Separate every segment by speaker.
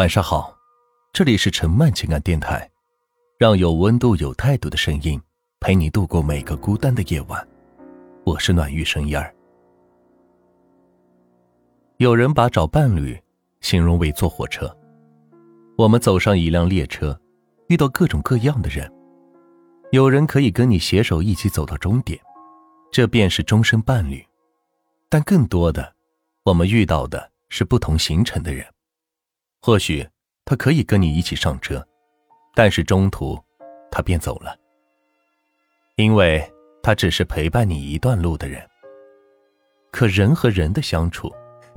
Speaker 1: 晚上好，这里是陈曼情感电台，让有温度、有态度的声音陪你度过每个孤单的夜晚。我是暖玉生烟儿。有人把找伴侣形容为坐火车，我们走上一辆列车，遇到各种各样的人，有人可以跟你携手一起走到终点，这便是终身伴侣；但更多的，我们遇到的是不同行程的人。或许他可以跟你一起上车，但是中途他便走了，因为他只是陪伴你一段路的人。可人和人的相处，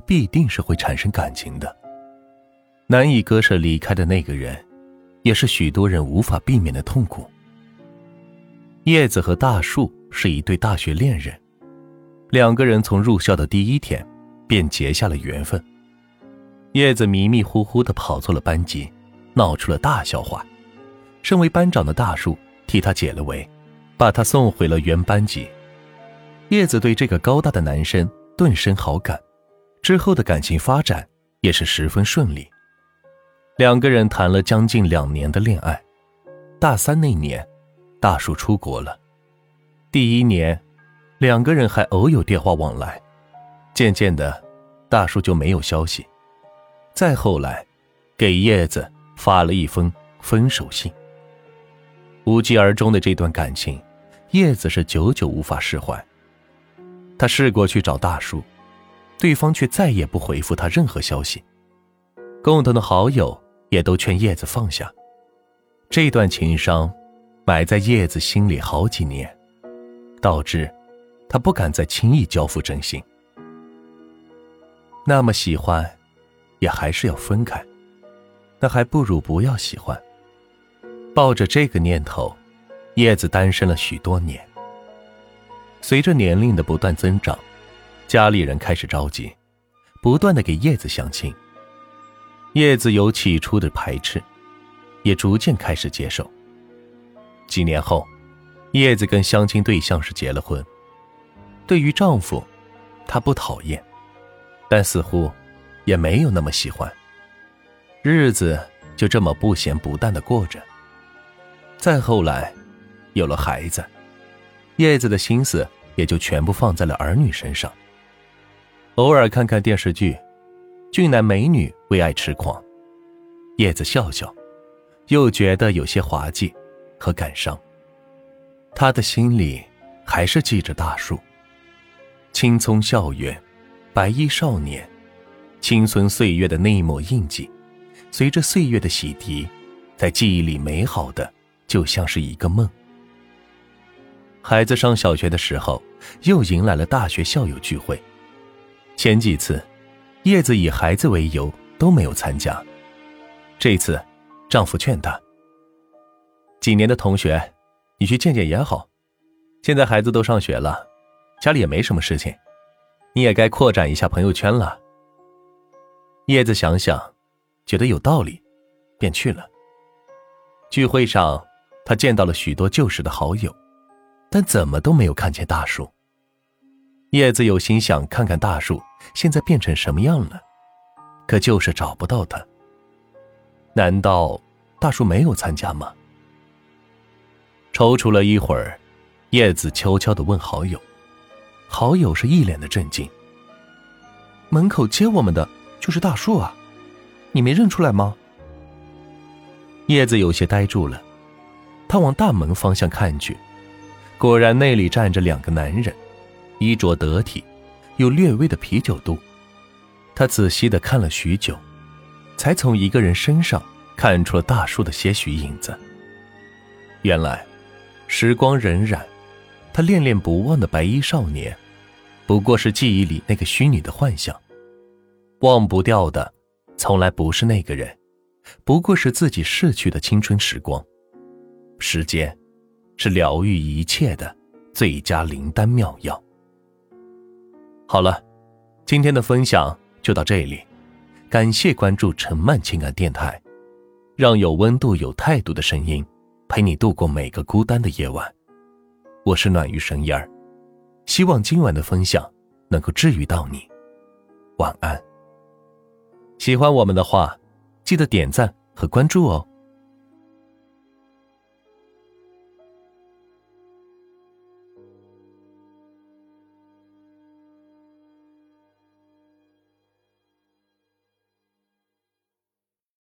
Speaker 1: 必定是会产生感情的。难以割舍离开的那个人，也是许多人无法避免的痛苦。叶子和大树是一对大学恋人，两个人从入校的第一天便结下了缘分。叶子迷迷糊糊的跑错了班级，闹出了大笑话。身为班长的大树替他解了围，把他送回了原班级。叶子对这个高大的男生顿生好感，之后的感情发展也是十分顺利。两个人谈了将近两年的恋爱。大三那年，大树出国了。第一年，两个人还偶有电话往来，渐渐的，大树就没有消息。再后来，给叶子发了一封分手信。无疾而终的这段感情，叶子是久久无法释怀。他试过去找大叔，对方却再也不回复他任何消息。共同的好友也都劝叶子放下。这段情伤，埋在叶子心里好几年，导致他不敢再轻易交付真心。那么喜欢。也还是要分开，那还不如不要喜欢。抱着这个念头，叶子单身了许多年。随着年龄的不断增长，家里人开始着急，不断的给叶子相亲。叶子由起初的排斥，也逐渐开始接受。几年后，叶子跟相亲对象是结了婚。对于丈夫，她不讨厌，但似乎。也没有那么喜欢，日子就这么不咸不淡的过着。再后来，有了孩子，叶子的心思也就全部放在了儿女身上。偶尔看看电视剧，俊男美女为爱痴狂，叶子笑笑，又觉得有些滑稽和感伤。他的心里还是记着大树，青葱校园，白衣少年。青春岁月的那一抹印记，随着岁月的洗涤，在记忆里美好的就像是一个梦。孩子上小学的时候，又迎来了大学校友聚会。前几次，叶子以孩子为由都没有参加。这次，丈夫劝她：“几年的同学，你去见见也好。现在孩子都上学了，家里也没什么事情，你也该扩展一下朋友圈了。”叶子想想，觉得有道理，便去了。聚会上，他见到了许多旧时的好友，但怎么都没有看见大树。叶子有心想看看大树现在变成什么样了，可就是找不到他。难道大树没有参加吗？踌躇了一会儿，叶子悄悄的问好友，好友是一脸的震惊。门口接我们的。就是大树啊，你没认出来吗？叶子有些呆住了，他往大门方向看去，果然那里站着两个男人，衣着得体，有略微的啤酒肚。他仔细的看了许久，才从一个人身上看出了大树的些许影子。原来，时光荏苒，他恋恋不忘的白衣少年，不过是记忆里那个虚拟的幻想。忘不掉的，从来不是那个人，不过是自己逝去的青春时光。时间，是疗愈一切的最佳灵丹妙药。好了，今天的分享就到这里，感谢关注陈曼情感电台，让有温度、有态度的声音陪你度过每个孤单的夜晚。我是暖玉声音儿，希望今晚的分享能够治愈到你。晚安。喜欢我们的话，记得点赞和关注哦。